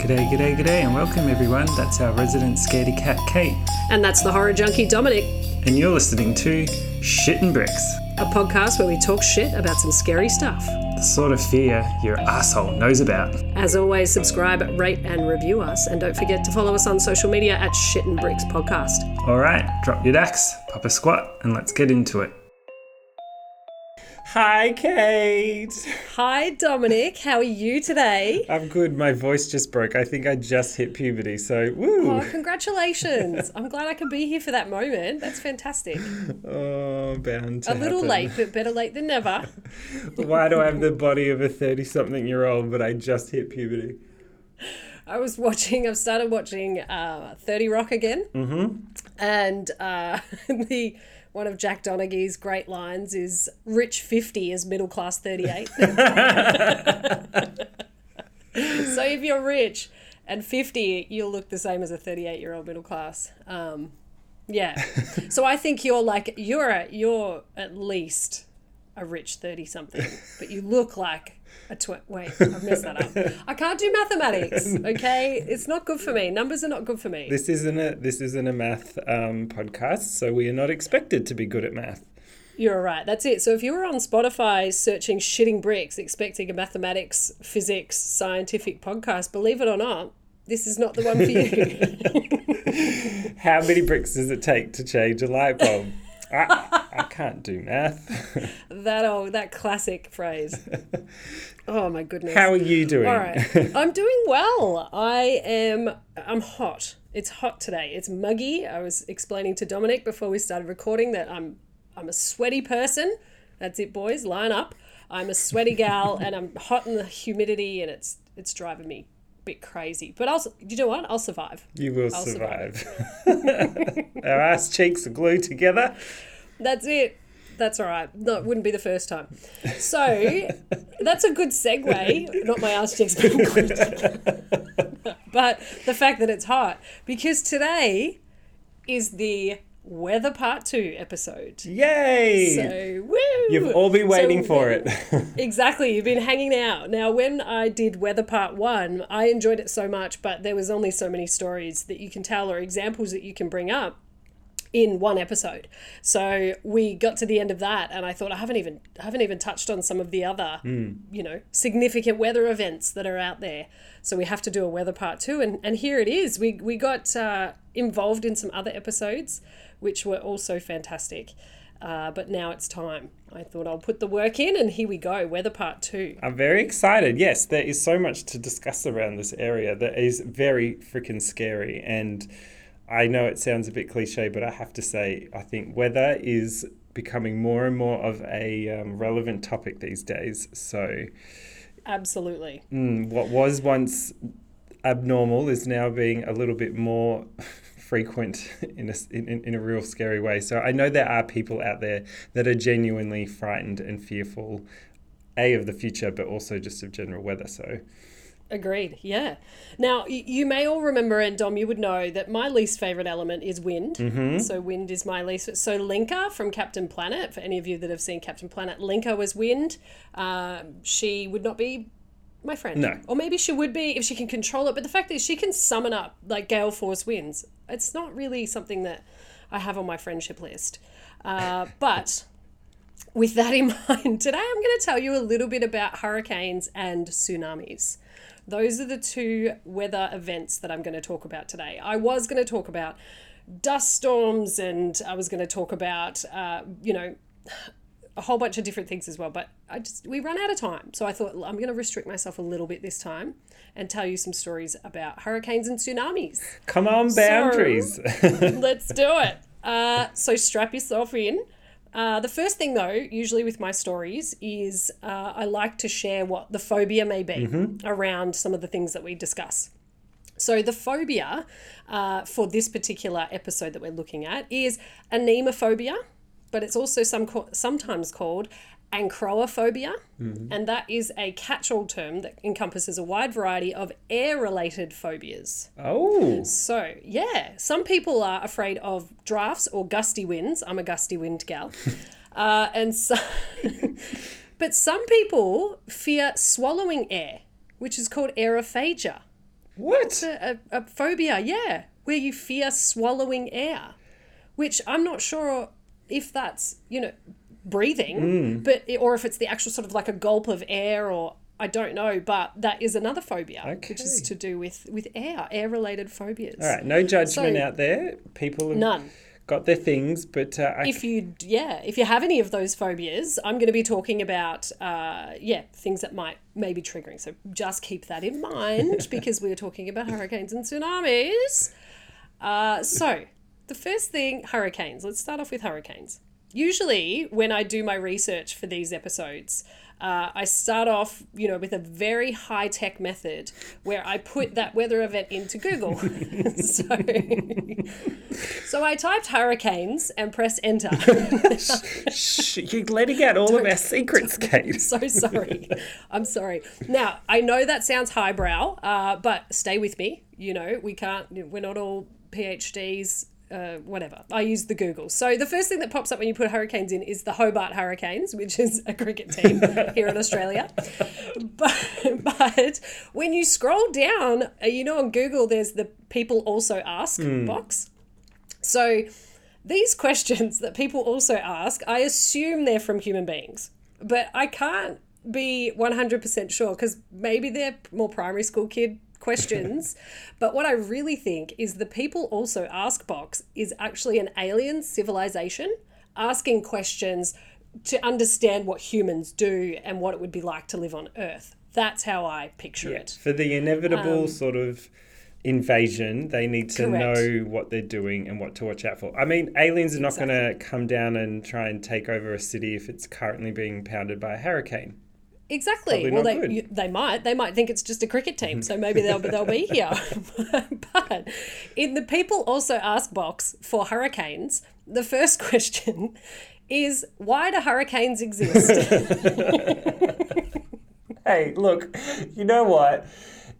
G'day, g'day, g'day, and welcome everyone. That's our resident scaredy cat, Kate, And that's the horror junkie Dominic, and you're listening to Shit and Bricks, a podcast where we talk shit about some scary stuff. the sort of fear your asshole knows about. As always, subscribe, rate, and review us. And don't forget to follow us on social media at Shit and Bricks Podcast. All right, drop your dax, pop a squat, and let's get into it. Hi, Kate. Hi, Dominic. How are you today? I'm good. My voice just broke. I think I just hit puberty, so woo. Oh, congratulations. I'm glad I can be here for that moment. That's fantastic. Oh, bound to A little happen. late, but better late than never. Why do I have the body of a 30 something year old, but I just hit puberty? I was watching, I've started watching uh, 30 Rock again. Mm-hmm. And uh, the one of Jack Donaghy's great lines is rich 50 is middle class 38. so if you're rich and 50, you'll look the same as a 38 year old middle class. Um, yeah. so I think you're like, you're, a, you're at least a rich 30 something, but you look like a tw- wait, I've messed that up. I can't do mathematics. Okay, it's not good for me. Numbers are not good for me. This isn't a this isn't a math um, podcast, so we are not expected to be good at math. You're right. That's it. So if you were on Spotify searching shitting bricks, expecting a mathematics, physics, scientific podcast, believe it or not, this is not the one for you. How many bricks does it take to change a light bulb? I, I can't do math. that old, that classic phrase. Oh my goodness. How are you doing? All right. I'm doing well. I am I'm hot. It's hot today. It's muggy. I was explaining to Dominic before we started recording that I'm I'm a sweaty person. That's it, boys. Line up. I'm a sweaty gal and I'm hot in the humidity and it's it's driving me bit crazy. But I'll you know what? I'll survive. You will I'll survive. Our ass cheeks are glued together. That's it. That's all right. No, it wouldn't be the first time. So that's a good segue. Not my ass cheeks being glued together. but the fact that it's hot because today is the weather part two episode. Yay! So woo! You've all been waiting So- for it. Exactly, you've been hanging out. Now, when I did Weather Part 1, I enjoyed it so much, but there was only so many stories that you can tell or examples that you can bring up in one episode. So we got to the end of that and I thought I haven't even I haven't even touched on some of the other, you know, significant weather events that are out there. So we have to do a weather part 2 and and here it is. We we got uh, involved in some other episodes which were also fantastic. Uh, but now it's time. I thought I'll put the work in, and here we go. Weather part two. I'm very excited. Yes, there is so much to discuss around this area that is very freaking scary. And I know it sounds a bit cliche, but I have to say, I think weather is becoming more and more of a um, relevant topic these days. So, Absolutely. mm, what was once abnormal is now being a little bit more frequent in a, in, in a real scary way. So I know there are people out there that are genuinely frightened and fearful, A, of the future, but also just of general weather. So Agreed. Yeah. Now, you may all remember, and Dom, you would know that my least favorite element is wind. Mm-hmm. So, wind is my least. So, Linka from Captain Planet, for any of you that have seen Captain Planet, Linka was wind. Um, she would not be my friend. No. Or maybe she would be if she can control it. But the fact that she can summon up like gale force winds, it's not really something that I have on my friendship list. Uh, but with that in mind, today I'm going to tell you a little bit about hurricanes and tsunamis. Those are the two weather events that I'm going to talk about today. I was going to talk about dust storms and I was going to talk about, uh, you know, a whole bunch of different things as well, but I just we run out of time. So I thought I'm going to restrict myself a little bit this time and tell you some stories about hurricanes and tsunamis. come on, boundaries. Let's do it. Uh, so strap yourself in. Uh, the first thing, though, usually with my stories, is uh, I like to share what the phobia may be around some of the things that we discuss. So, the phobia uh, for this particular episode that we're looking at is anemophobia, but it's also some sometimes called ancraophobia, and that is a catch-all term that encompasses a wide variety of air-related phobias. oh, So, yeah, some people are afraid of drafts or gusty winds. I'm a gusty wind gal. uh, and so, but some people fear swallowing air, which is called aerophagia. What? a, a, a phobia, yeah, where you fear swallowing air, which I'm not sure if that's you know breathing, Hmm. but or if it's the actual sort of like a gulp of air or. I don't know, but that is another phobia, which is to do with with air, air related phobias. All right, no judgment So- out there. People have None. got their things, but uh, if you yeah if you have any of those phobias i'm going to be talking about uh, yeah things that might may be triggering so just keep that in mind because we are talking about hurricanes and tsunamis uh, so the first thing hurricanes let's start off with hurricanes usually when i do my research for these episodes uh, I start off, you know, with a very high tech method where I put that weather event into Google. so, so I typed hurricanes and press enter. Shh, you're letting out all of our secrets, Kate. so sorry. I'm sorry. Now, I know that sounds highbrow, uh, but stay with me. You know, we can't, we're not all PhDs, uh, whatever. I use the Google. So the first thing that pops up when you put hurricanes in is the Hobart Hurricanes, which is a cricket team here in Australia. But, but when you scroll down, uh, you know, on Google, there's the people also ask box. So these questions that people also ask, I assume they're from human beings, but I can't be 100% sure because maybe they're more primary school kid questions. but what I really think is the people also ask box is actually an alien civilization asking questions to understand what humans do and what it would be like to live on Earth. That's how I picture it. For the inevitable sort of invasion, they need to Um, Correct. know what they're doing and what to watch out for. I mean, aliens are not going to come down and try and take over a city if it's currently being pounded by a hurricane. Exactly. Well, they you, they might they might think it's just a cricket team, so maybe they'll they'll be here. but in the people also ask box for hurricanes, the first question is why do hurricanes exist? Hey, look, you know what?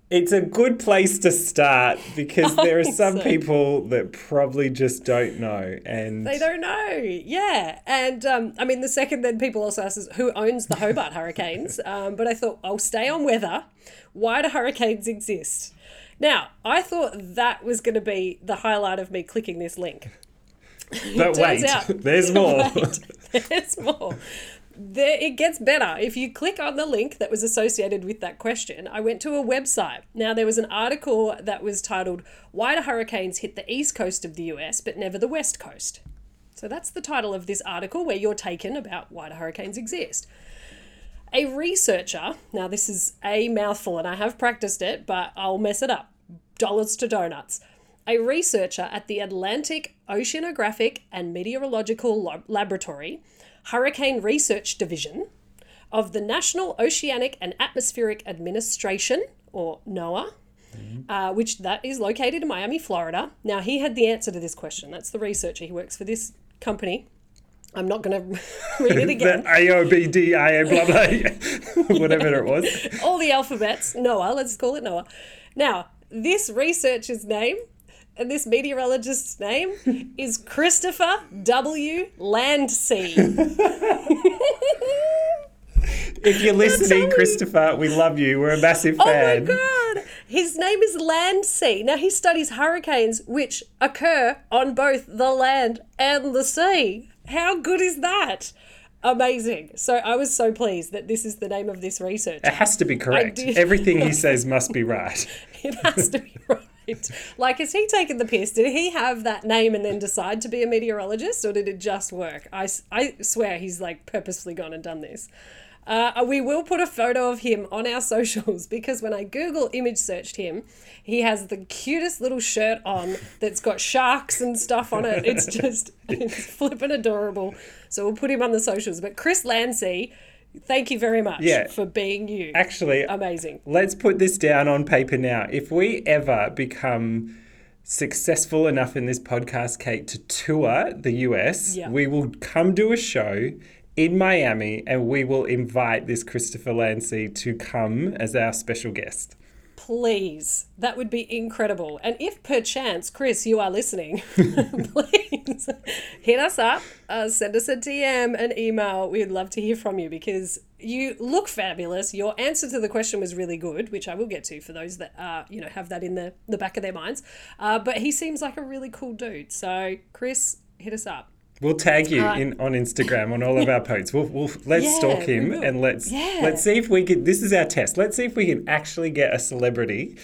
It's a good place to start because there are some so. people that probably just don't know. And they don't know. Yeah, and um, I mean the second then people also ask is who owns the Hobart Hurricanes. Um, but I thought I'll stay on weather. Why do hurricanes exist? Now I thought that was going to be the highlight of me clicking this link. but wait, out- there's more. Wait, there's more. There, it gets better. If you click on the link that was associated with that question, I went to a website. Now, there was an article that was titled, Why Do Hurricanes Hit the East Coast of the US but Never the West Coast? So that's the title of this article where you're taken about why do hurricanes exist. A researcher, now this is a mouthful and I have practiced it, but I'll mess it up. Dollars to donuts. A researcher at the Atlantic Oceanographic and Meteorological Lab- Laboratory, Hurricane Research Division of the National Oceanic and Atmospheric Administration, or NOAA, uh, which that is located in Miami, Florida. Now he had the answer to this question. That's the researcher. He works for this company. I'm not going to read it the again. AOBDIA, blah, blah, whatever it was. all the alphabets. Noah, let's call it Noah. Now, this researcher's name and this meteorologist's name is Christopher W. Landsea. If you're listening. Christopher, we love you. We're a massive fan. Oh my god! His name is Landsea. Now he studies hurricanes which occur on both the land and the sea. How good is that? Amazing. So I was so pleased that this is the name of this research. It has to be correct. Everything he says must be right. It has to be right. Like, has he taken the piss? Did he have that name and then decide to be a meteorologist, or did it just work? I, I swear he's like purposefully gone and done this. Uh, we will put a photo of him on our socials because when I Google image searched him, he has the cutest little shirt on that's got sharks and stuff on it. It's just it's adorable. So we'll put him on the socials. But Chris Landsea, thank you very much Yeah. for being you. Actually, Amazing. let's put this down on paper now. If we ever become successful enough in this podcast, Kate, to tour the US, Yeah. we will come do a show in Miami and we will invite this Christopher Landsea to come as our special guest. Please. That would be incredible. And if perchance, Chris, you are listening, please hit us up, uh, send us a DM, an email. We'd love to hear from you because you look fabulous. Your answer to the question was really good, which I will get to for those that uh, you know have that in the, the back of their minds. Uh, but he seems like a really cool dude. So, Chris, hit us up. We'll tag you in on Instagram on all of our posts. We'll, we'll let's Yeah, stalk him and let's Yeah. let's see if we can. This is our test. Let's see if we can actually get a celebrity,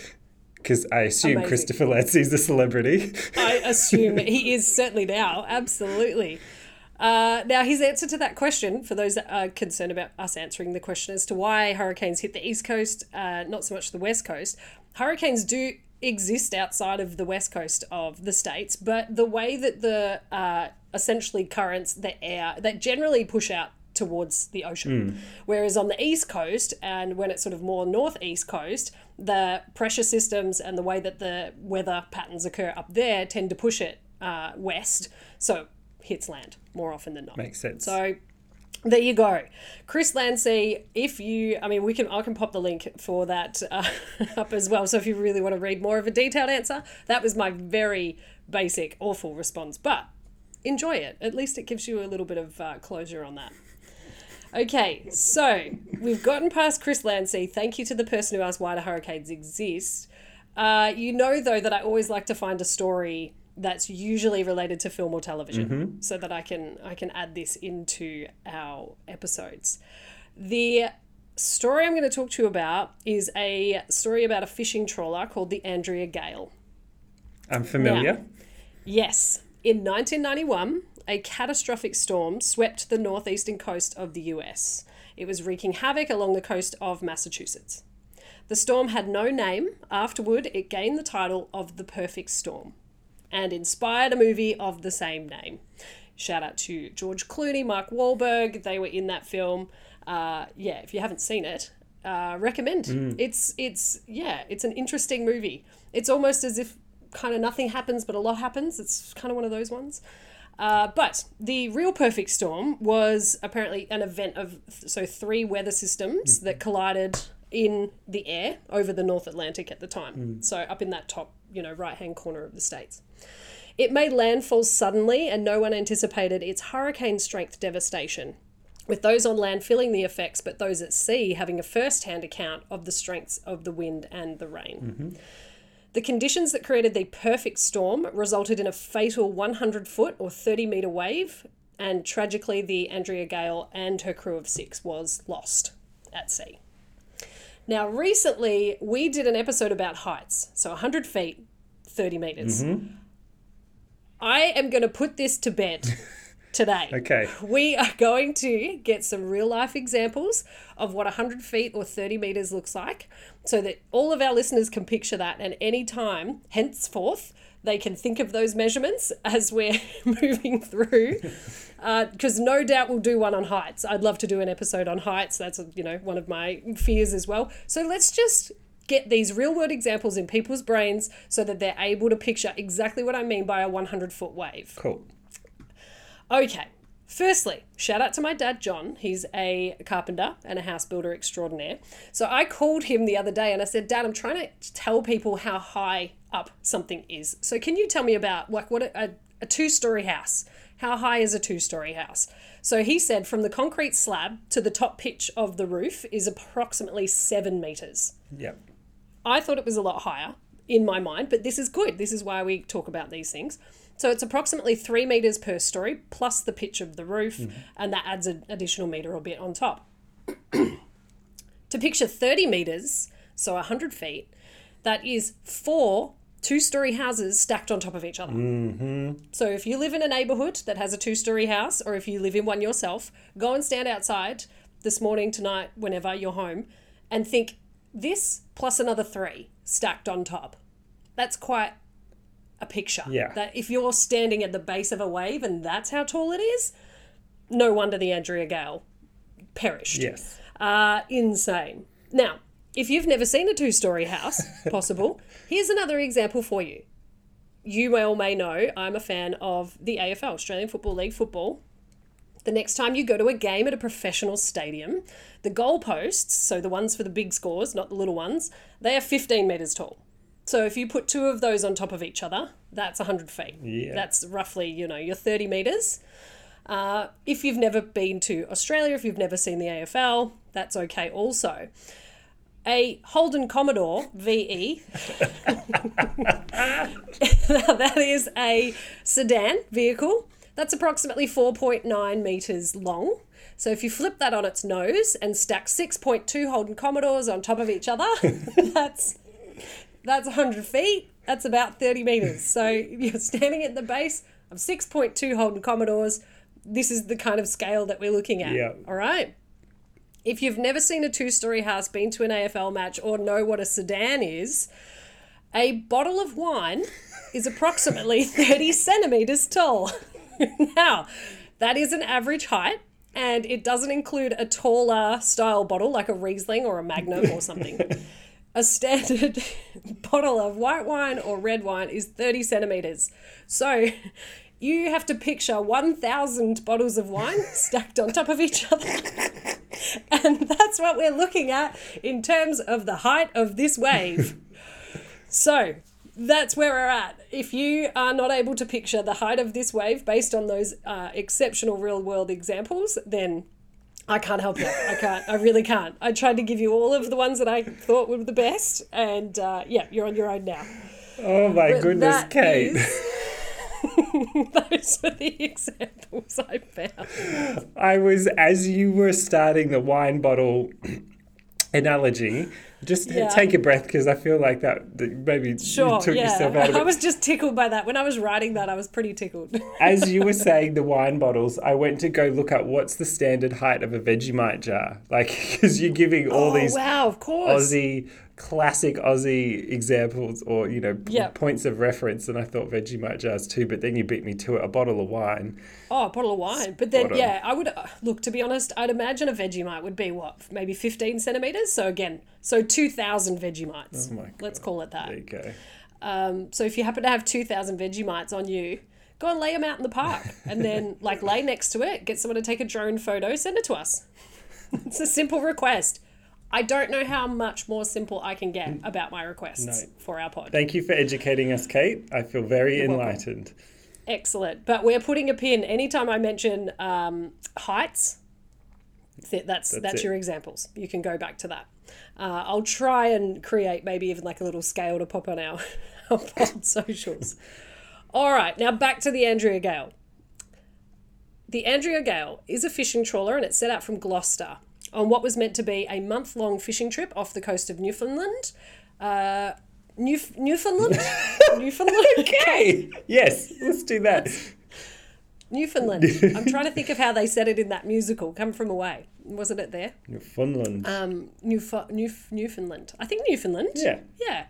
because I assume Amazing. Christopher Landsea's a celebrity. I assume he is certainly now. Absolutely. Uh, now, his answer to that question, for those that are concerned about us answering the question as to why hurricanes hit the East Coast, uh, not so much the West Coast, hurricanes do exist outside of the West Coast of the States, but the way that the uh, essentially currents, the air, that generally push out towards the ocean. Whereas on the east coast, and when it's sort of more northeast coast, the pressure systems and the way that the weather patterns occur up there tend to push it uh, west, so hits land more often than not. Makes sense. So there you go, Chris Landsea. If you, I mean, we can I can pop the link for that uh, up as well. So if you really want to read more of a detailed answer, that was my very basic, awful response. But enjoy it. At least it gives you a little bit of uh, closure on that. Okay, so we've gotten past Chris Landsea. Thank you to the person who asked why do hurricanes exist. Uh, you know, though, that I always like to find a story that's usually related to film or television, so that I can I can add this into our episodes. The story I'm going to talk to you about is a story about a fishing trawler called the Andrea Gail. I'm familiar. Yes. In 1991, a catastrophic storm swept the northeastern coast of the US. It was wreaking havoc along the coast of Massachusetts. The storm had no name. Afterward, it gained the title of the Perfect Storm and inspired a movie of the same name. Shout out to George Clooney, Mark Wahlberg. They were in that film. Uh, yeah, if you haven't seen it, uh, recommend. It's it's yeah, it's an interesting movie. It's almost as if kind of nothing happens, but a lot happens. It's kind of one of those ones. Uh, but the real perfect storm was apparently an event of so three weather systems mm-hmm. that collided in the air over the North Atlantic at the time. Mm. So up in that top, you know, right hand corner of the states. It made landfall suddenly, and no one anticipated its hurricane strength devastation, with those on land feeling the effects, but those at sea having a first hand account of the strengths of the wind and the rain. Mm-hmm. The conditions that created the perfect storm resulted in a fatal 100 foot or 30 metre wave, and tragically, the Andrea Gail and her crew of six was lost at sea. Now, recently, we did an episode about heights, so 100 feet, 30 metres. Mm-hmm. I am going to put this to bed today. Okay. We are going to get some real life examples of what 100 feet or 30 meters looks like so that all of our listeners can picture that and any time henceforth they can think of those measurements as we're moving through uh, because no doubt we'll do one on heights i'd love to do an episode on heights that's you know one of my fears as well so let's just get these real world examples in people's brains so that they're able to picture exactly what i mean by a 100 foot wave Cool. Okay. Firstly, shout out to my dad, John. He's a carpenter and a house builder extraordinaire. So I called him the other day and I said, Dad, I'm trying to tell people how high up something is. So can you tell me about like what a, a two story house? How high is a two story house? So he said from the concrete slab to the top pitch of the roof is approximately seven meters. Yep. I thought it was a lot higher in my mind, but this is good. This is why we talk about these things. So it's approximately three meters per story plus the pitch of the roof, and that adds an additional meter or bit on top. to picture 30 meters, so 100 feet, that is four two story houses stacked on top of each other. Mm-hmm. So if you live in a neighborhood that has a two story house, or if you live in one yourself, go and stand outside this morning, tonight, whenever you're home, and think this plus another three stacked on top. That's quite a picture. Yeah. That if you're standing at the base of a wave and that's how tall it is, no wonder the Andrea Gail perished. Yes. Uh, insane. Now, if you've never seen a two story house, possible, here's another example for you. You may or may know I'm a fan of the AFL, Australian Football League football. The next time you go to a game at a professional stadium, the goalposts, so the ones for the big scores, not the little ones, they are 15 metres tall. So if you put two of those on top of each other, that's 100 feet. Yeah. That's roughly, you know, your 30 metres. Uh, if you've never been to Australia, if you've never seen the AFL, that's okay also. A Holden Commodore VE, that is a sedan vehicle. That's approximately 4.9 metres long. So if you flip that on its nose and stack 6.2 Holden Commodores on top of each other, that's that's 100 feet. That's about 30 metres. So you're standing at the base of 6.2 Holden Commodores. This is the kind of scale that we're looking at. Yeah. All right. If you've never seen a two story house, been to an AFL match, or know what a sedan is, a bottle of wine is approximately 30 centimetres tall. now, that is an average height, and it doesn't include a taller style bottle like a Riesling or a Magnum or something. A standard bottle of white wine or red wine is 30 centimetres. So you have to picture 1,000 bottles of wine stacked on top of each other. And that's what we're looking at in terms of the height of this wave. So that's where we're at. If you are not able to picture the height of this wave based on those uh, exceptional real world examples, then I can't help you. I can't. I really can't. I tried to give you all of the ones that I thought were the best, and uh, yeah, you're on your own now. Oh my goodness, That Kate. is- those were the examples I found. I was, as you were starting the wine bottle analogy, just Yeah. take a breath because I feel like that, that maybe Sure, you took yeah. yourself out of I was just tickled by that. When I was writing that, I was pretty tickled. As you were saying the wine bottles, I went to go look up what's the standard height of a Vegemite jar. Like, because you're giving all oh these wow! Of course. Aussie, classic Aussie examples or, you know, Yep. points of reference. And I thought Vegemite jars too, but then you beat me to it. A bottle of wine. Oh, a bottle of wine. But then, Spot on. yeah, I would look. To be honest, I'd imagine a Vegemite would be what, maybe fifteen centimeters. So again, so two thousand Vegemites. Oh my Let's call it that. There you go. Um, so if you happen to have two thousand Vegemites on you, go and lay them out in the park, and then like lay next to it. Get someone to take a drone photo. Send it to us. it's a simple request. I don't know how much more simple I can get about my requests No. for our pod. Thank you for educating us, Kate. I feel very welcome. enlightened. Excellent. But we're putting a pin anytime I mention um, heights. th- That's that's, That's it. your examples. You can go back to that. Uh, I'll try and create maybe even like a little scale to pop on our, our pod socials. All right, now back to the Andrea Gail. The Andrea Gail is a fishing trawler and it set out from Gloucester on what was meant to be a month long fishing trip off the coast of Newfoundland. Uh, Newf- Newfoundland? Newfoundland? Okay. Yes, let's do that. Newfoundland. I'm trying to think of how they said it in that musical, Come From Away. Wasn't it there? Newfoundland. Um, Newf- Newf- Newfoundland. I think Newfoundland. Yeah. Yeah.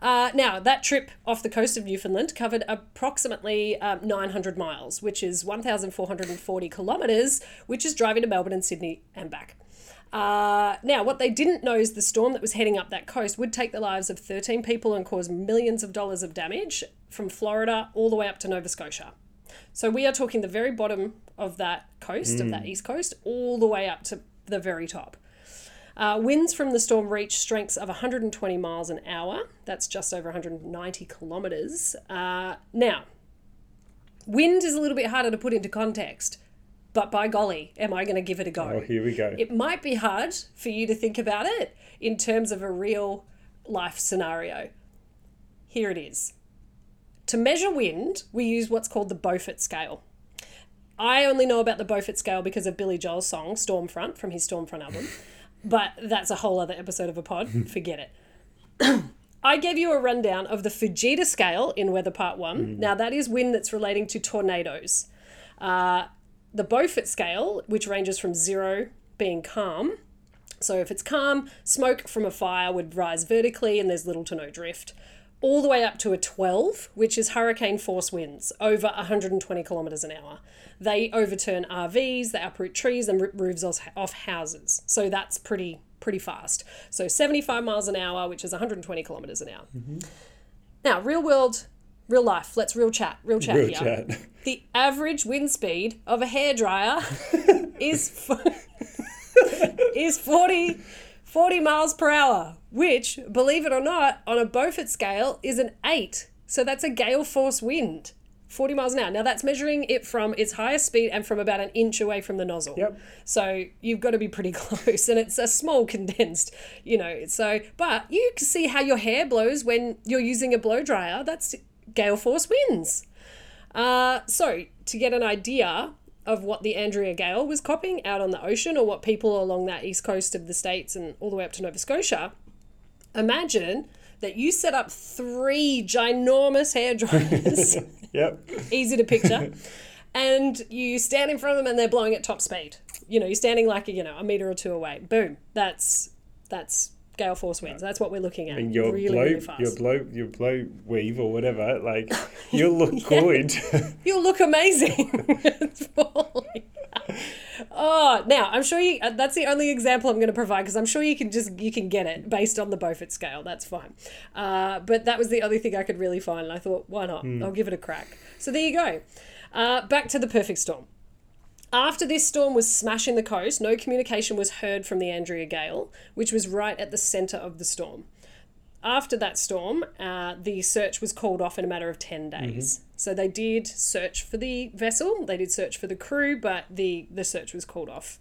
Uh, now, that trip off the coast of Newfoundland covered approximately um, 900 miles, which is 1,440 kilometres, which is driving to Melbourne and Sydney and back. Uh, now, what they didn't know is the storm that was heading up that coast would take the lives of 13 people and cause millions of dollars of damage from Florida all the way up to Nova Scotia. So we are talking the very bottom of that coast, of that east coast, all the way up to the very top. Uh, winds from the storm reached strengths of 120 miles an hour. That's just over 190 kilometres. Uh, now, wind is a little bit harder to put into context, but by golly, am I going to give it a go? oh, here we go. It might be hard for you to think about it in terms of a real life scenario. Here it is. To measure wind, we use what's called the Beaufort scale. I only know about the Beaufort scale because of Billy Joel's song Stormfront from his Stormfront album, but that's a whole other episode of a pod. Forget it. I gave you a rundown of the Fujita scale in Weather Part 1. Now, that is wind that's relating to tornadoes. Uh, the Beaufort scale, which ranges from zero being calm. So if it's calm, smoke from a fire would rise vertically and there's little to no drift. All the way up to a 12, which is hurricane force winds over 120 kilometers an hour. They overturn RVs, they uproot trees and rip roofs off houses. So that's pretty pretty fast. So 75 miles an hour, which is 120 kilometers an hour. Mm-hmm. Now, real world real life. Let's real chat. Real chat Real here. chat. The average wind speed of a hairdryer is is 40, 40 miles per hour, which, believe it or not, on a Beaufort scale is an 8. So that's a gale force wind. 40 miles an hour. Now that's measuring it from its highest speed and from about an inch away from the nozzle. Yep. So you've got to be pretty close and it's a small condensed, you know. So, but you can see how your hair blows when you're using a blow dryer. That's gale force winds. Uh, so, to get an idea of what the Andrea Gail was copying out on the ocean or what people along that east coast of the States and all the way up to Nova Scotia, imagine that you set up three ginormous hair dryers, Yep. easy to picture, and you stand in front of them and they're blowing at top speed. You know, you're standing like, you know, a meter or two away. Boom. That's, that's gale force winds. That's what we're looking at. And your really, blow, really your blow, your blow weave or whatever, like you'll look good. You'll look amazing. it's falling. Oh, now I'm sure you. uh, That's the only example I'm going to provide because I'm sure you can just you can get it based on the Beaufort scale. That's fine. Uh, but that was the only thing I could really find, and I thought, why not? I'll give it a crack. So there you go. Uh, back to the perfect storm. After this storm was smashing the coast, no communication was heard from the Andrea Gail, which was right at the centre of the storm. After that storm, uh, the search was called off in a matter of 10 days. So they did search for the vessel, they did search for the crew, but the, the search was called off.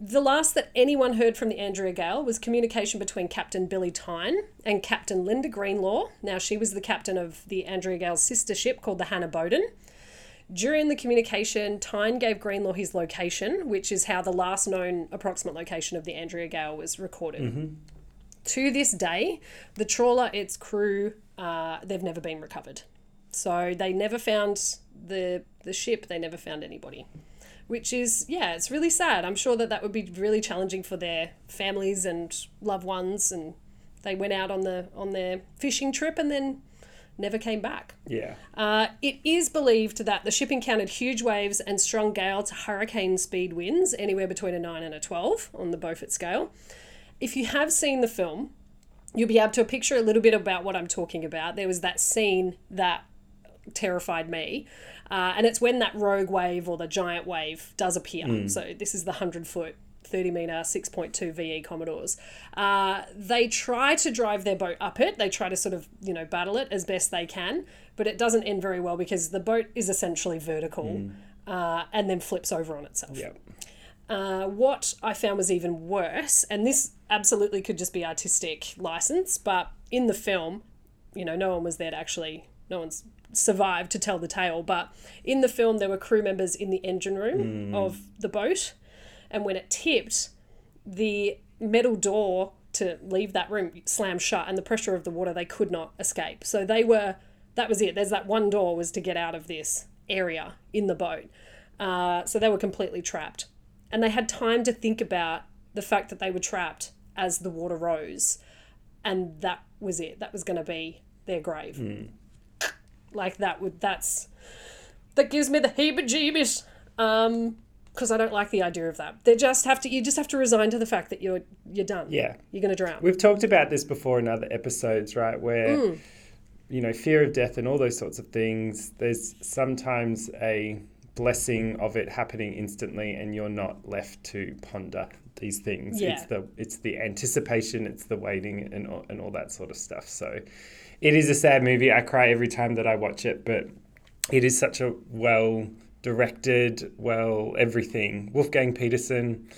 The last that anyone heard from the Andrea Gail was communication between Captain Billy Tyne and Captain Linda Greenlaw. Now, she was the captain of the Andrea Gail's sister ship called the Hannah Boden. During the communication, Tyne gave Greenlaw his location, which is how the last known approximate location of the Andrea Gail was recorded. To this day, the trawler, its crew, uh, they've never been recovered. So they never found the the ship. They never found anybody, which is yeah, it's really sad. I'm sure that that would be really challenging for their families and loved ones, and they went out on the on their fishing trip and then never came back. yeah. Uh, it is believed that the ship encountered huge waves and strong gale to hurricane speed winds, anywhere between a 9 and a 12 on the Beaufort scale. If you have seen the film, you'll be able to picture a little bit about what I'm talking about. There was that scene that terrified me. Uh, and it's when that rogue wave or the giant wave does appear. So this is the 100 foot, 30 meter, 6.2 VE Commodores. Uh, they try to drive their boat up it. They try to sort of, you know, battle it as best they can, but it doesn't end very well because the boat is essentially vertical uh, and then flips over on itself. Yep. Uh, what I found was even worse, and this absolutely could just be artistic license, but in the film, you know, no one was there to actually, no one's survived to tell the tale, but in the film, there were crew members in the engine room of the boat, and when it tipped, the metal door to leave that room slammed shut, and the pressure of the water, they could not escape. So they were, that was it. There's that one door was to get out of this area in the boat. Uh, so they were completely trapped. And they had time to think about the fact that they were trapped as the water rose. And that was it. That was going to be their grave. Like that would, that's, that gives me the heebie-jeebies. Um, because I don't like the idea of that. They just have to. You just have to resign to the fact that you're you're done. Yeah. You're going to drown. We've talked about this before in other episodes, right? Where, Mm. you know, fear of death and all those sorts of things, there's sometimes a blessing of it happening instantly and you're not left to ponder these things. Yeah. It's the it's the anticipation, it's the waiting and all, and all that sort of stuff. So it is a sad movie. I cry every time that I watch it, but it is such a well directed, well everything. Wolfgang Petersen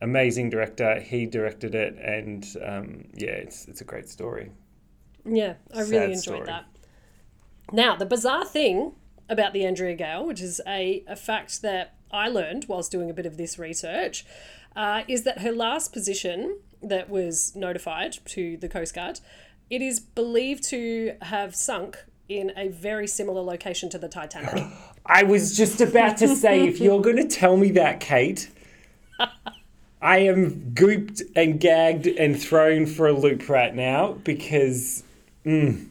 amazing director. He directed it, and um, yeah, it's it's a great story. Yeah, I Sad really enjoyed story. that. Now, the bizarre thing about the Andrea Gail, which is a, a fact that I learned whilst doing a bit of this research, uh, is that her last position that was notified to the Coast Guard, it is believed to have sunk in a very similar location to the Titanic. I was just about to say, if you're going to tell me that, Kate, I am gooped and gagged and thrown for a loop right now because mm,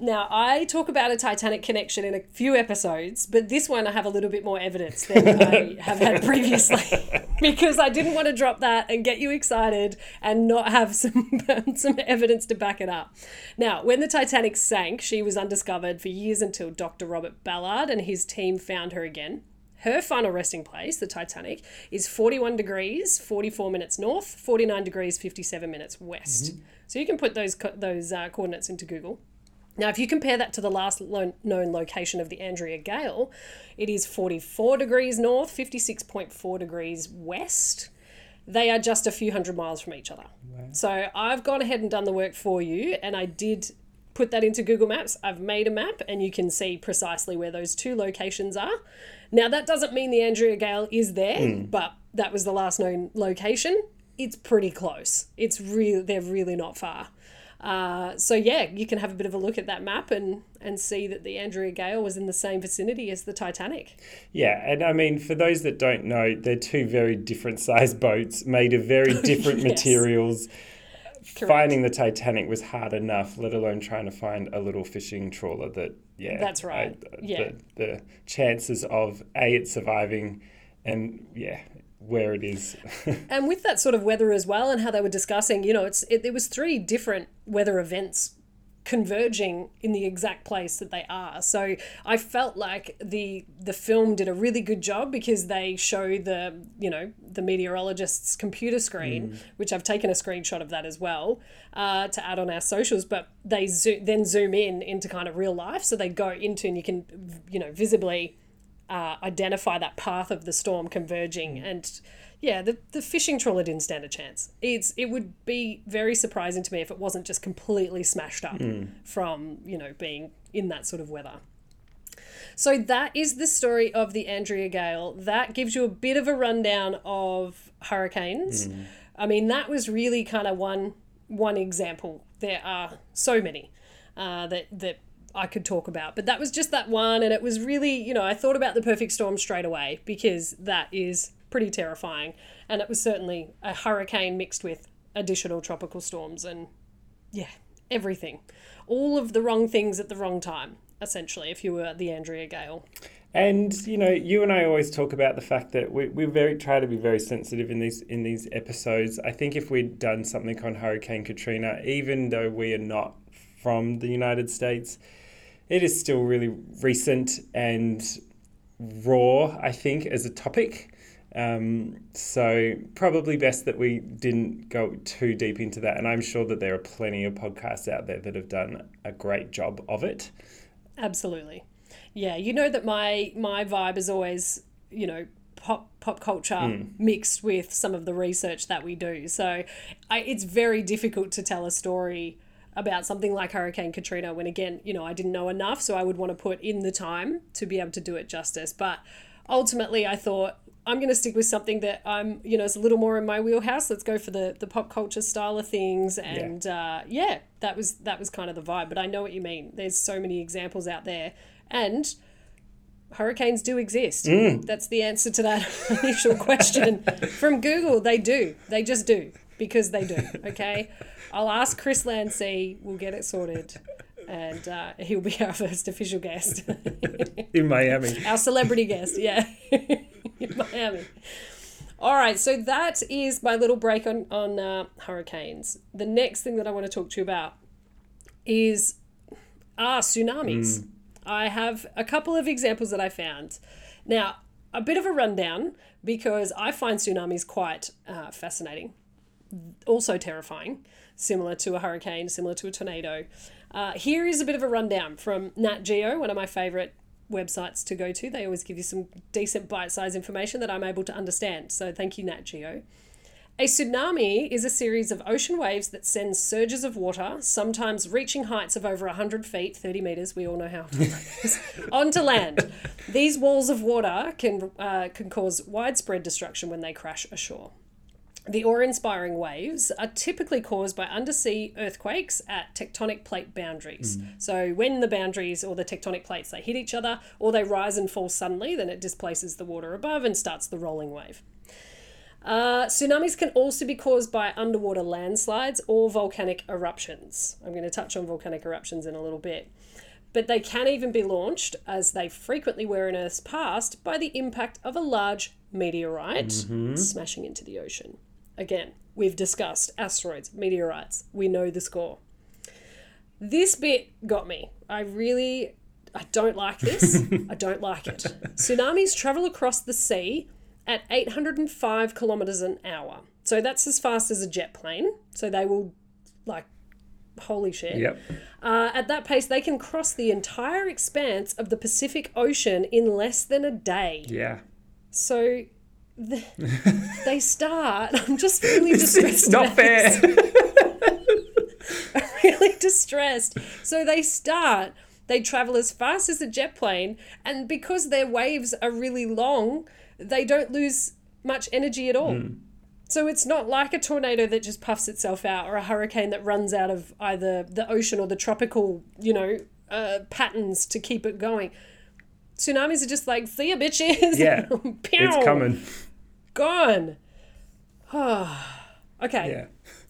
Now, I talk about a Titanic connection in a few episodes, but this one I have a little bit more evidence than I have had previously. because I didn't want to drop that and get you excited and not have some some evidence to back it up. Now, when the Titanic sank, she was undiscovered for years until Dr. Robert Ballard and his team found her again. Her final resting place, the Titanic, is 41 degrees, 44 minutes north, 49 degrees, 57 minutes west. So you can put those those uh, coordinates into Google. Now, if you compare that to the last lo- known location of the Andrea Gail, it is 44 degrees north, 56.4 degrees west. They are just a few hundred miles from each other. So I've gone ahead and done the work for you, and I did put that into Google Maps. I've made a map, and you can see precisely where those two locations are. Now, that doesn't mean the Andrea Gail is there, hmm. but that was the last known location. It's pretty close. It's real. They're really not far. Uh, so yeah, you can have a bit of a look at that map and and see that the Andrea Gail was in the same vicinity as the Titanic. Yeah, and I mean, for those that don't know, they're two very different sized boats made of very different Yes. materials. Correct. Finding the Titanic was hard enough, let alone trying to find a little fishing trawler that, yeah. That's right. I- Yeah. The, the chances of A, it surviving and, yeah, where it is. And with that sort of weather as well, and how they were discussing, you know, it's it, there was three different weather events converging in the exact place that they are. So I felt like the the film did a really good job because they show the you know the meteorologist's computer screen, which I've taken a screenshot of that as well uh, to add on our socials. But they zo- then zoom in into kind of real life, so they go into and you can you know visibly uh, identify that path of the storm converging and yeah the, the fishing trawler didn't stand a chance it's it would be very surprising to me if it wasn't just completely smashed up from you know being in that sort of weather so that is the story of the Andrea Gail. That gives you a bit of a rundown of hurricanes. I mean, that was really kind of one one example. There are so many uh, that that I could talk about, but that was just that one, and it was really, you know, I thought about the perfect storm straight away because that is pretty terrifying, and it was certainly a hurricane mixed with additional tropical storms, and yeah, everything, all of the wrong things at the wrong time. Essentially, if you were the Andrea Gail. And you know, you and I always talk about the fact that we, we very try to be very sensitive in these in these episodes. I think if we'd done something on Hurricane Katrina, even though we are not from the United States, it is still really recent and raw. I think as a topic. Um, so probably best that we didn't go too deep into that. And I'm sure that there are plenty of podcasts out there that have done a great job of it. Absolutely. Yeah, you know that my my vibe is always, you know, pop pop culture mixed with some of the research that we do. So, I, it's very difficult to tell a story about something like Hurricane Katrina when again, you know, I didn't know enough, so I would want to put in the time to be able to do it justice. But ultimately, I thought I'm going to stick with something that I'm, you know, it's a little more in my wheelhouse. Let's go for the the pop culture style of things, and yeah, uh, yeah that was that was kind of the vibe. But I know what you mean. There's so many examples out there, and hurricanes do exist. That's the answer to that initial question from Google. They do. They just do because they do. Okay, I'll ask Chris Landsea. We'll get it sorted. And uh, he'll be our first official guest. In Miami. Our celebrity guest, yeah, in Miami. All right, so that is my little break on on uh, hurricanes. The next thing that I want to talk to you about is ah tsunamis. I have a couple of examples that I found. Now, a bit of a rundown because I find tsunamis quite uh, fascinating, also terrifying, similar to a hurricane, similar to a tornado. Uh, here is a bit of a rundown from Nat Geo, one of my favorite websites to go to. They always give you some decent bite sized information that I'm able to understand. So thank you, Nat Geo. A tsunami is a series of ocean waves that send surges of water, sometimes reaching heights of over 100 feet, 30 meters, we all know how tall that is, onto land. These walls of water can, uh, can cause widespread destruction when they crash ashore. The awe inspiring waves are typically caused by undersea earthquakes at tectonic plate boundaries. So, when the boundaries or the tectonic plates they hit each other or they rise and fall suddenly, then it displaces the water above and starts the rolling wave. Uh, tsunamis can also be caused by underwater landslides or volcanic eruptions. I'm going to touch on volcanic eruptions in a little bit. But they can even be launched, as they frequently were in Earth's past, by the impact of a large meteorite smashing into the ocean. Again, we've discussed asteroids, meteorites. We know the score. This bit got me. I really I don't like this. I don't like it. Tsunamis travel across the sea at 805 kilometers an hour. So that's as fast as a jet plane. So they will like holy shit. Yep. Uh, at that pace, they can cross the entire expanse of the Pacific Ocean in less than a day. Yeah. So the, they start. I'm just really distressed. it's not fair. really distressed. So they start. They travel as fast as a jet plane, and because their waves are really long, they don't lose much energy at all. So it's not like a tornado that just puffs itself out, or a hurricane that runs out of either the ocean or the tropical, you know, uh, patterns to keep it going. Tsunamis are just like, see ya, bitches. Yeah. It's coming. Gone. okay Yeah.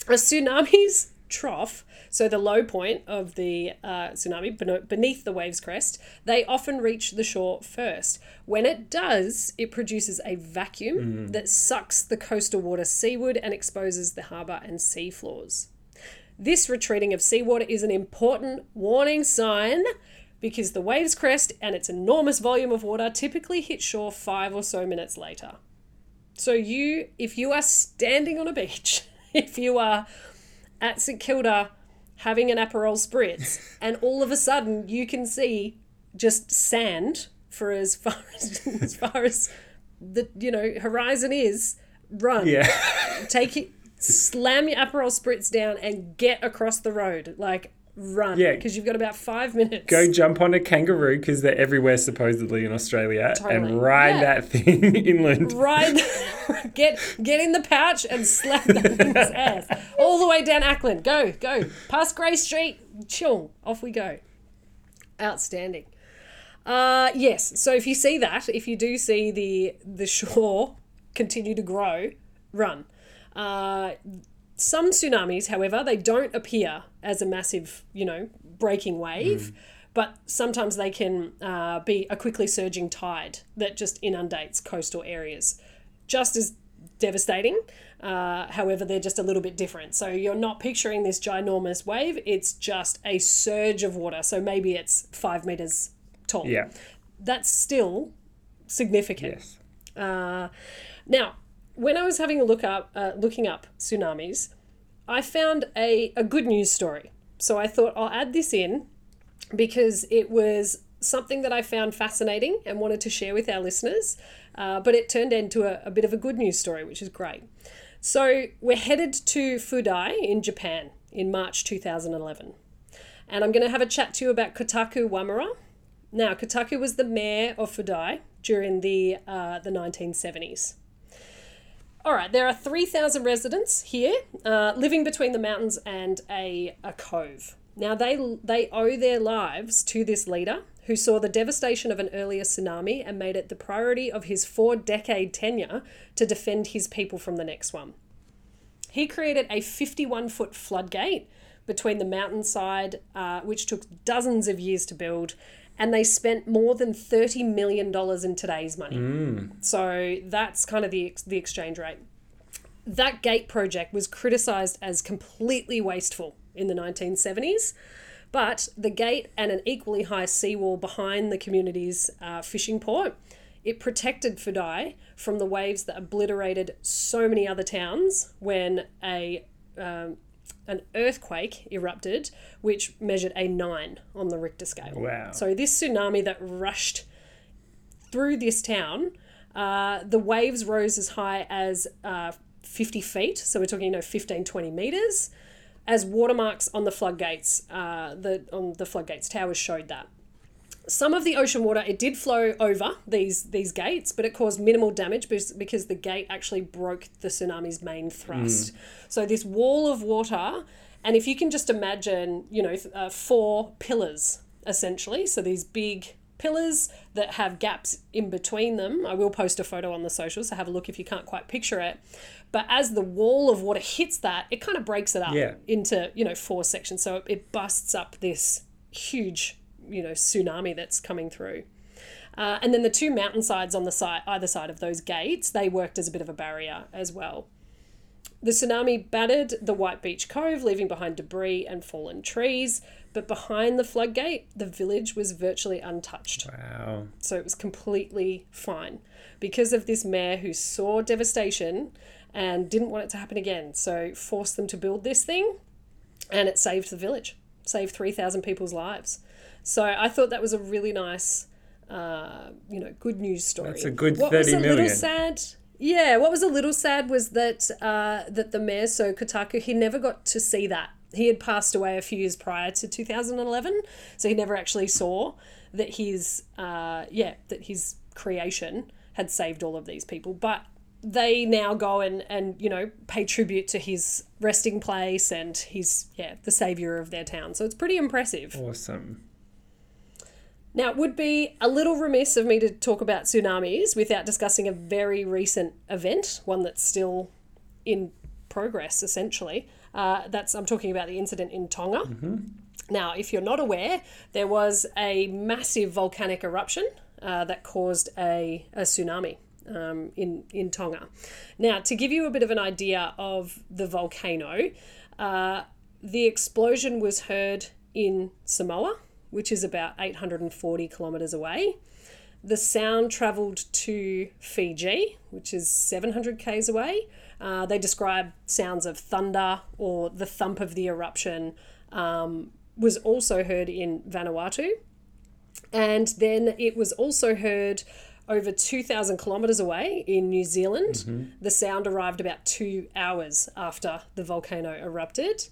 a tsunami's trough, so the low point of the uh, tsunami beneath the wave's crest, they often reach the shore first. When it does, it produces a vacuum that sucks the coastal water seaward and exposes the harbour and sea floors. This retreating of seawater is an important warning sign because the wave's crest and its enormous volume of water typically hit shore five or so minutes later. So you, if you are standing on a beach, if you are at St Kilda having an Aperol spritz, and all of a sudden you can see just sand for as far as as far as the you know horizon is, run. Yeah. Take it, slam your Aperol spritz down, and get across the road. Like run. Yeah. because you've got about five minutes. Go jump on a kangaroo because they're everywhere supposedly in Australia Totally. and ride Yeah. that thing inland. Ride, get get in the pouch and slap that thing's ass all the way down Acland. Go, go past Grey Street. Chill. Off we go. Outstanding. Uh, yes. So if you see that, if you do see the the shore continue to grow, run. Uh, some tsunamis, however, they don't appear as a massive, you know, breaking wave, but sometimes they can uh, be a quickly surging tide that just inundates coastal areas. Just as devastating. Uh, however, they're just a little bit different. So you're not picturing this ginormous wave, it's just a surge of water. So maybe it's five meters tall. Yeah. That's still significant. Yes. Uh, now, when I was having a look up, uh, looking up tsunamis, I found a, a good news story. So I thought I'll add this in because it was something that I found fascinating and wanted to share with our listeners. Uh, but it turned into a, a bit of a good news story, which is great. So we're headed to Fudai in Japan in March 2011. And I'm going to have a chat to you about Kotaku Wamura. Now, Kotaku was the mayor of Fudai during the, uh, the 1970s. All right, there are 3,000 residents here uh, living between the mountains and a, a cove. Now, they, they owe their lives to this leader who saw the devastation of an earlier tsunami and made it the priority of his four decade tenure to defend his people from the next one. He created a 51 foot floodgate between the mountainside, uh, which took dozens of years to build, and they spent more than $30 million in today's money. So that's kind of the, ex- the exchange rate. That gate project was criticised as completely wasteful in the 1970s, but the gate and an equally high seawall behind the community's uh, fishing port, it protected Fudai from the waves that obliterated so many other towns when a um, an earthquake erupted, which measured a nine on the Richter scale. Wow. So this tsunami that rushed through this town, uh, the waves rose as high as uh, 50 feet. So we're talking, you know, 15, 20 meters. As watermarks on the floodgates, uh, the on the floodgates towers showed that. Some of the ocean water it did flow over these these gates, but it caused minimal damage because, because the gate actually broke the tsunami's main thrust. So this wall of water, and if you can just imagine, you know, uh, four pillars essentially. So these big pillars that have gaps in between them. I will post a photo on the socials, so have a look if you can't quite picture it. But as the wall of water hits that, it kind of breaks it up Yeah. into, you know, four sections. So it busts up this huge, you know, tsunami that's coming through. Uh, and then the two mountainsides on the side, either side of those gates, they worked as a bit of a barrier as well. The tsunami battered the White Beach Cove, leaving behind debris and fallen trees. But behind the floodgate, the village was virtually untouched. Wow. So it was completely fine because of this mayor who saw devastation and didn't want it to happen again. So forced them to build this thing and it saved the village, saved 3,000 people's lives. So I thought that was a really nice, uh, you know, good news story. That's a good what was 30 a little sad? Yeah, what was a little sad was that uh, that the mayor, so Kotaku, he never got to see that. He had passed away a few years prior to 2011, so he never actually saw that his uh, yeah that his creation had saved all of these people. But they now go and and you know pay tribute to his resting place and he's yeah the savior of their town. So it's pretty impressive. Awesome. Now, it would be a little remiss of me to talk about tsunamis without discussing a very recent event, one that's still in progress, essentially. Uh, that's I'm talking about the incident in Tonga. Now, if you're not aware, there was a massive volcanic eruption uh, that caused a, a tsunami um, in, in Tonga. Now, to give you a bit of an idea of the volcano, uh, the explosion was heard in Samoa, which is about 840 kilometres away. The sound travelled to Fiji, which is 700 k's away. Uh, they describe sounds of thunder or the thump of the eruption um, was also heard in Vanuatu. And then it was also heard over 2,000 kilometres away in New Zealand. The sound arrived about two hours after the volcano erupted.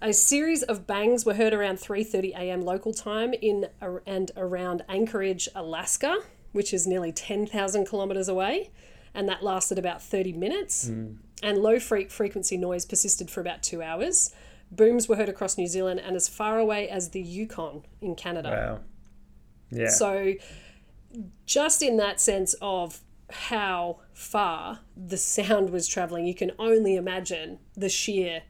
A series of bangs were heard around 3:30 a.m. local time in and around Anchorage, Alaska, which is nearly 10,000 kilometers away, and that lasted about 30 minutes. Hmm. And low fre- frequency noise persisted for about 2 hours. Booms were heard across New Zealand and as far away as the Yukon in Canada. Wow. Yeah. So, just in that sense of how far the sound was traveling, you can only imagine the sheer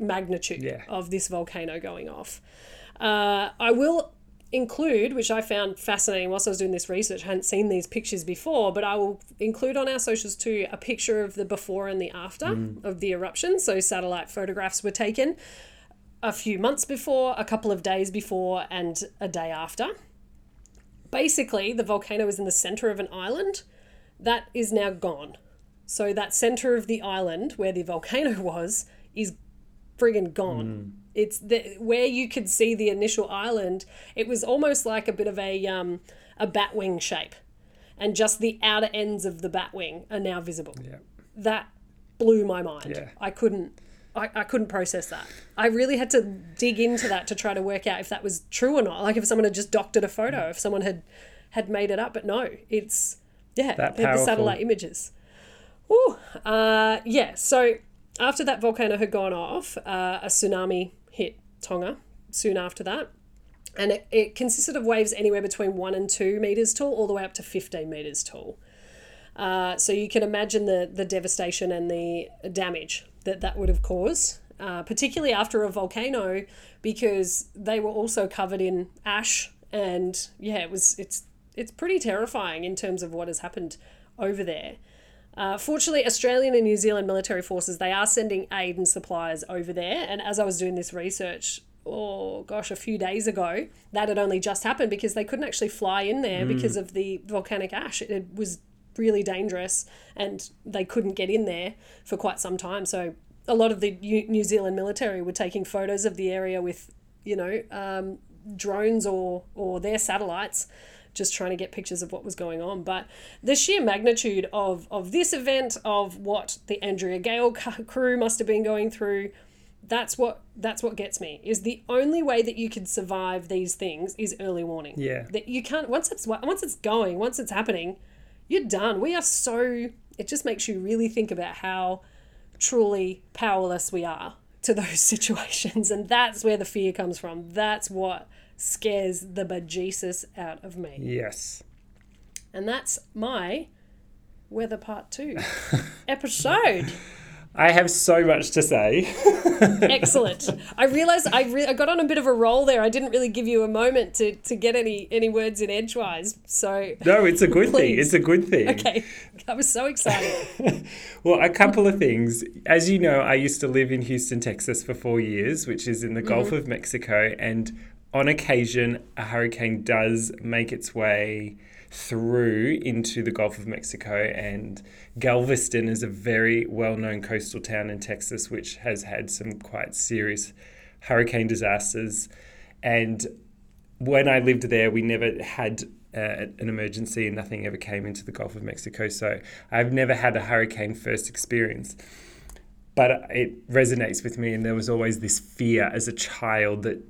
magnitude Yeah. of this volcano going off. Uh, I will include, which I found fascinating whilst I was doing this research, I hadn't seen these pictures before, but I will include on our socials too a picture of the before and the after of the eruption. So, satellite photographs were taken a few months before, a couple of days before, and a day after basically the volcano is in the center of an island that is now gone so that center of the island where the volcano was is friggin' gone it's the where you could see the initial island it was almost like a bit of a um a bat wing shape and just the outer ends of the bat wing are now visible yeah. that blew my mind. Yeah. I couldn't I, I couldn't process that. I really had to dig into that to try to work out if that was true or not. Like if someone had just doctored a photo, if someone had had made it up, but no, it's yeah, That the satellite images. Ooh, uh, yeah. So after that volcano had gone off, uh, a tsunami hit Tonga soon after that. And it, it consisted of waves anywhere between one and two meters tall, all the way up to 15 meters tall. Uh, so you can imagine the, the devastation and the damage that that would have caused, uh, particularly after a volcano, because they were also covered in ash. And yeah, it was it's it's pretty terrifying in terms of what has happened over there. Uh, fortunately, Australian and New Zealand military forces they are sending aid and supplies over there. And as I was doing this research, oh gosh, a few days ago, that had only just happened because they couldn't actually fly in there because of the volcanic ash. It was really dangerous, and they couldn't get in there for quite some time. So a lot of the U- New Zealand military were taking photos of the area with, you know, um, drones or or their satellites just trying to get pictures of what was going on. But the sheer magnitude of, of this event, of what the Andrea Gail crew must have been going through, that's what that's what gets me. Is the only way that you can survive these things is early warning. Yeah. That you can't once it's once it's going, once it's happening, you're done. We are so. It just makes you really think about how truly powerless we are to those situations, and that's where the fear comes from. That's what scares the bejesus out of me. Yes. And that's my weather part two episode. I have so much to say. Excellent. I realized I, re- I got on a bit of a roll there. I didn't really give you a moment to, to get any any words in edgewise. So No, it's a good thing. It's a good thing. okay, I was so excited. Well, a couple of things. As you know, I used to live in Houston, Texas for four years, which is in the Gulf mm-hmm. of Mexico. And on occasion, a hurricane does make its way through into the Gulf of Mexico. And Galveston is a very well known coastal town in Texas, which has had some quite serious hurricane disasters. And when I lived there, we never had uh, an emergency and nothing ever came into the Gulf of Mexico. So I've never had a hurricane first experience. But it resonates with me, and there was always this fear as a child that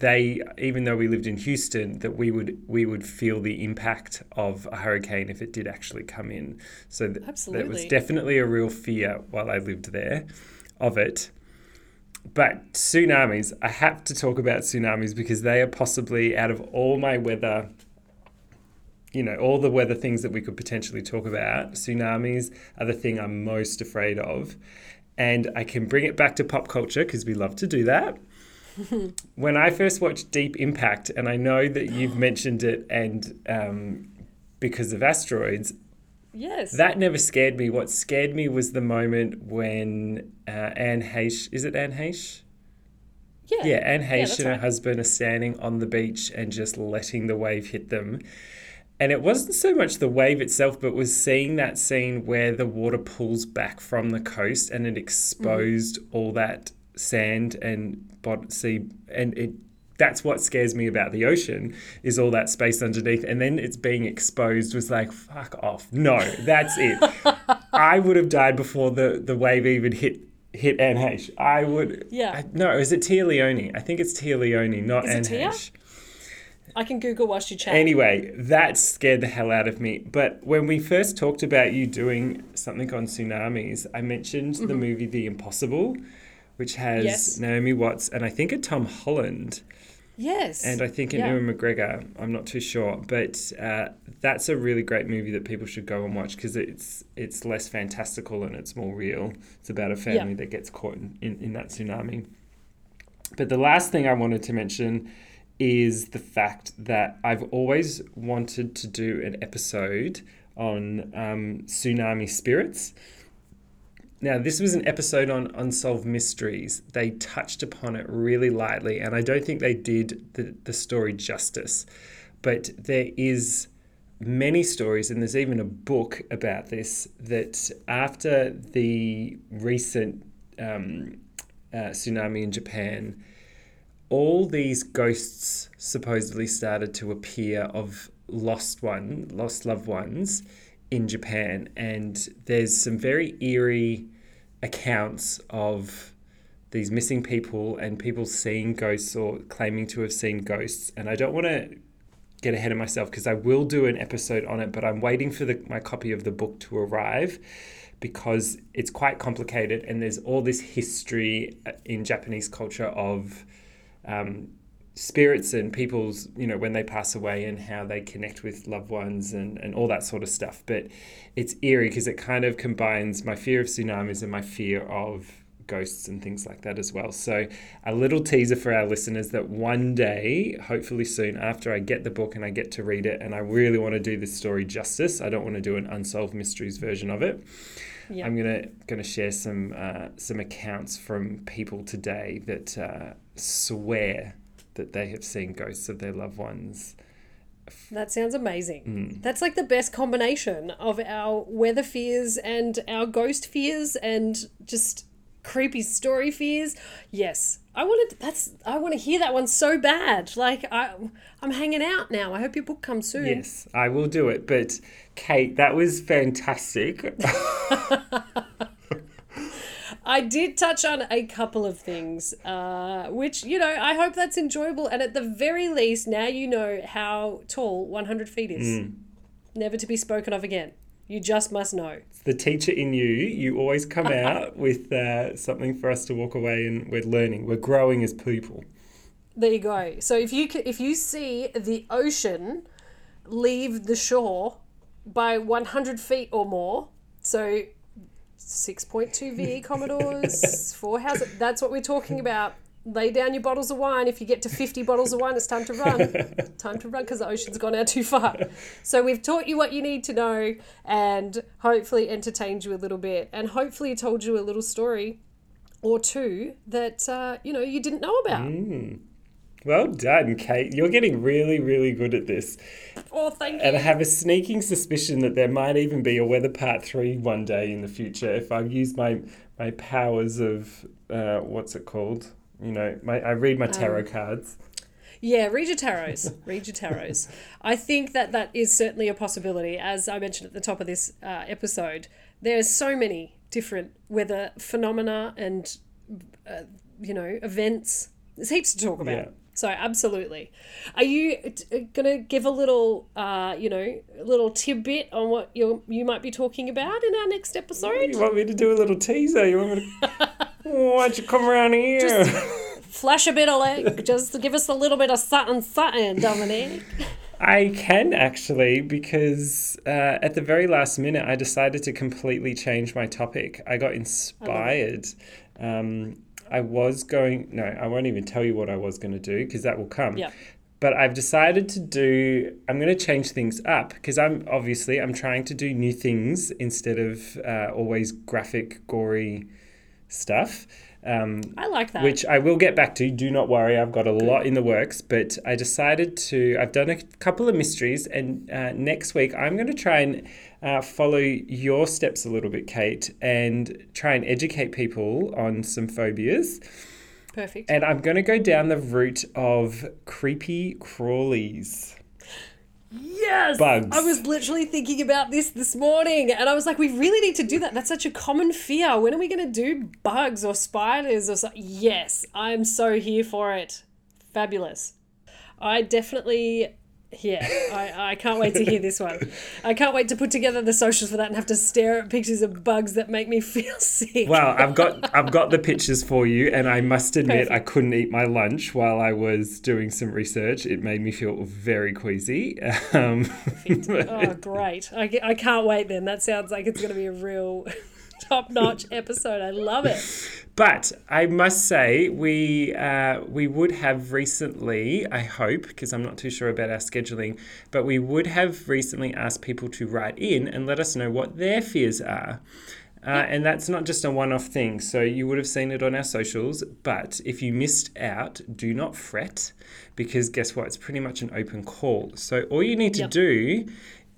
they, even though we lived in Houston, that we would we would feel the impact of a hurricane if it did actually come in. So th- there was definitely a real fear while I lived there of it. But tsunamis, I have to talk about tsunamis because they are possibly out of all my weather, you know, all the weather things that we could potentially talk about, tsunamis are the thing I'm most afraid of. And I can bring it back to pop culture because we love to do that. when I first watched Deep Impact, and I know that you've mentioned it, and um, because of asteroids, Yes. that never scared me. What scared me was the moment when uh, Anne Heche, is it Anne Heche? yeah. Yeah, Anne Heche that's and her right. husband are standing on the beach and just letting the wave hit them. And it wasn't so much the wave itself, but was seeing that scene where the water pulls back from the coast and it exposed all that sand and bod- sea, and it. That's what scares me about the ocean is all that space underneath, and then it's being exposed was like fuck off. No, that's it. I would have died before the the wave even hit hit Anne Heche. I would. Yeah. I, no, is it Téa Leoni? I think it's Téa Leoni, not Is it Anne Tia? I can Google whilst you chat. Anyway, that scared the hell out of me. But when we first talked about you doing something on tsunamis, I mentioned the mm-hmm. movie The Impossible, which has. Yes. Naomi Watts and I think a Tom Holland yes. and I think an Yeah. Ewan McGregor. I'm not too sure, but uh, that's a really great movie that people should go and watch because it's it's less fantastical and it's more real. It's about a family that gets caught in, in, in that tsunami. But the last thing I wanted to mention is the fact that I've always wanted to do an episode on um, tsunami spirits. Now, this was an episode on Unsolved Mysteries. They touched upon it really lightly, and I don't think they did the, the story justice. But there is many stories, and there's even a book about this, that after the recent um, uh, tsunami in Japan, all these ghosts supposedly started to appear of lost one, lost loved ones in Japan, and there's some very eerie accounts of these missing people and people seeing ghosts or claiming to have seen ghosts. And I don't want to get ahead of myself because I will do an episode on it, but I'm waiting for the, my copy of the book to arrive because it's quite complicated and there's all this history uh, in Japanese culture of um, spirits and people's, you know, when they pass away and how they connect with loved ones and, and all that sort of stuff. But it's eerie because it kind of combines my fear of tsunamis and my fear of ghosts and things like that as well. So, a little teaser for our listeners that one day, hopefully soon, after I get the book and I get to read it, and I really want to do this story justice, I don't want to do an unsolved mysteries version of it. Yeah. I'm gonna gonna share some uh, some accounts from people today that uh, swear that they have seen ghosts of their loved ones. That sounds amazing. Mm. That's like the best combination of our weather fears and our ghost fears and just creepy story fears. Yes. I wanted that's I want to hear that one so bad. Like I I'm hanging out now. I hope your book comes soon. Yes, I will do it. But Kate, that was fantastic. I did touch on a couple of things, uh, which, you know, I hope that's enjoyable. And at the very least, now you know how tall 100 feet is. Mm. Never to be spoken of again. You just must know. the teacher in you, you always come out with uh, something for us to walk away and we're learning. We're growing as people. There you go. So if you c- if you see the ocean leave the shore by 100 feet or more, so 6.2 VE Commodores, four houses. That's what we're talking about. Lay down your bottles of wine. If you get to 50 bottles of wine, it's time to run. time to run because the ocean's gone out too far. So we've taught you what you need to know and hopefully entertained you a little bit and hopefully told you a little story or two that, uh, you know, you didn't know about. Well done, Kate. You're getting really, really good at this. Oh, thank you. And I have a sneaking suspicion that there might even be a weather part three one day in the future if I use my my powers of uh, what's it called? You know, my I read my tarot cards. Yeah, read your tarots. read your tarots. I think that that is certainly a possibility. As I mentioned at the top of this uh, episode, there's so many different weather phenomena and, uh, you know, events. There's heaps to talk about. Yeah. So absolutely. Are you t- gonna give a little, uh, you know, a little tidbit on what you you might be talking about in our next episode? You want me to do a little teaser? You want me to? Why don't you come around here? Just Flash a bit of like, just give us a little bit of something, something, Dominic. I can actually, because uh, at the very last minute, I decided to completely change my topic. I got inspired. Um, I was going, no, I won't even tell you what I was going to do because that will come. Yeah. But I've decided to do, I'm going to change things up because I'm obviously, I'm trying to do new things instead of uh, always graphic, gory stuff. Um, I like that. which I will get back to. Do not worry, I've got a lot in the works. But I decided to. I've done a couple of mysteries, and uh, next week I'm going to try and uh, follow your steps a little bit, Kate, and try and educate people on some phobias. Perfect. And I'm going to go down the route of creepy crawlies. Yes. Bugs. I was literally thinking about this this morning and I was like, we really need to do that. That's such a common fear. When are we going to do bugs or spiders or something? Yes, I'm so here for it. Fabulous. I definitely, yeah, I, I can't wait to hear this one. I can't wait to put together the socials for that and have to stare at pictures of bugs that make me feel sick. Well, I've got I've got the pictures for you, and I must admit I couldn't eat my lunch while I was doing some research. It made me feel very queasy. Um, Oh, great. I, I can't wait then. That sounds like it's going to be a real top notch episode. I love it. But I must say, we uh, we would have recently, I hope, because I'm not too sure about our scheduling, but we would have recently asked people to write in and let us know what their fears are. Uh, and that's not just a one off thing. So you would have seen it on our socials. But if you missed out, do not fret because guess what? It's pretty much an open call. So all you need to Yep. do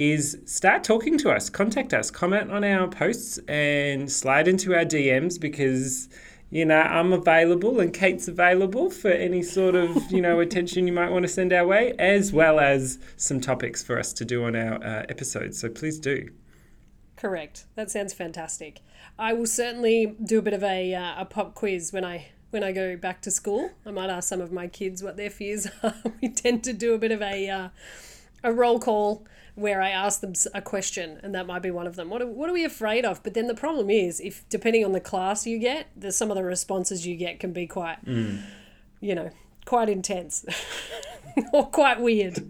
is start talking to us, contact us, comment on our posts, and slide into our DMs because you know I'm available and Kate's available for any sort of you know attention you might want to send our way, as well as some topics for us to do on our uh, episodes. So please do. Correct. That sounds fantastic. I will certainly do a bit of a, uh, a pop quiz when I when I go back to school. I might ask some of my kids what their fears are. we tend to do a bit of a uh, a roll call where I ask them a question, and that might be one of them. What are, what are we afraid of? But then the problem is, if depending on the class you get, there's some of the responses you get can be quite, mm. you know, quite intense or quite weird.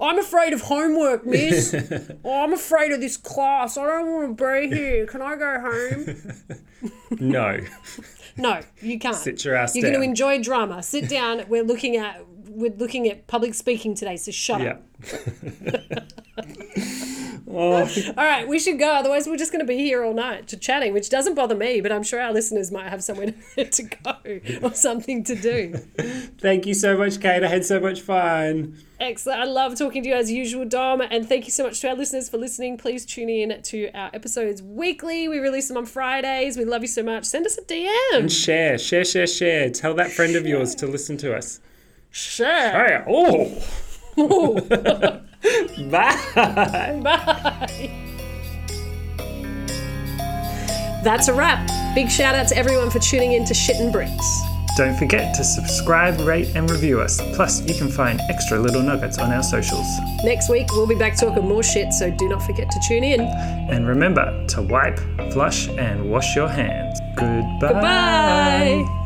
I'm afraid of homework, miss. oh, I'm afraid of this class. I don't want to be here. Can I go home? No, No, you can't. sit your ass You're down. going to enjoy drama. Sit down. We're looking at we're looking at public speaking today, so shut yeah. up. oh, All right, we should go. Otherwise, we're just going to be here all night to chatting, which doesn't bother me, but I'm sure our listeners might have somewhere to, to go or something to do. thank you so much, Kate. I had so much fun. Excellent. I love talking to you as usual, Dom. And thank you so much to our listeners for listening. Please tune in to our episodes weekly. We release them on Fridays. We love you so much. Send us a DM. And share, share, share, share. Tell that friend of yours to listen to us. Sure. Hey, oh, Ooh. bye. Bye. That's a wrap. Big shout out to everyone for tuning in to Shit and Bricks. Don't forget to subscribe, rate, and review us. Plus, you can find extra little nuggets on our socials. Next week, we'll be back talking more shit, so do not forget to tune in. And remember to wipe, flush, and wash your hands. Goodbye. Bye.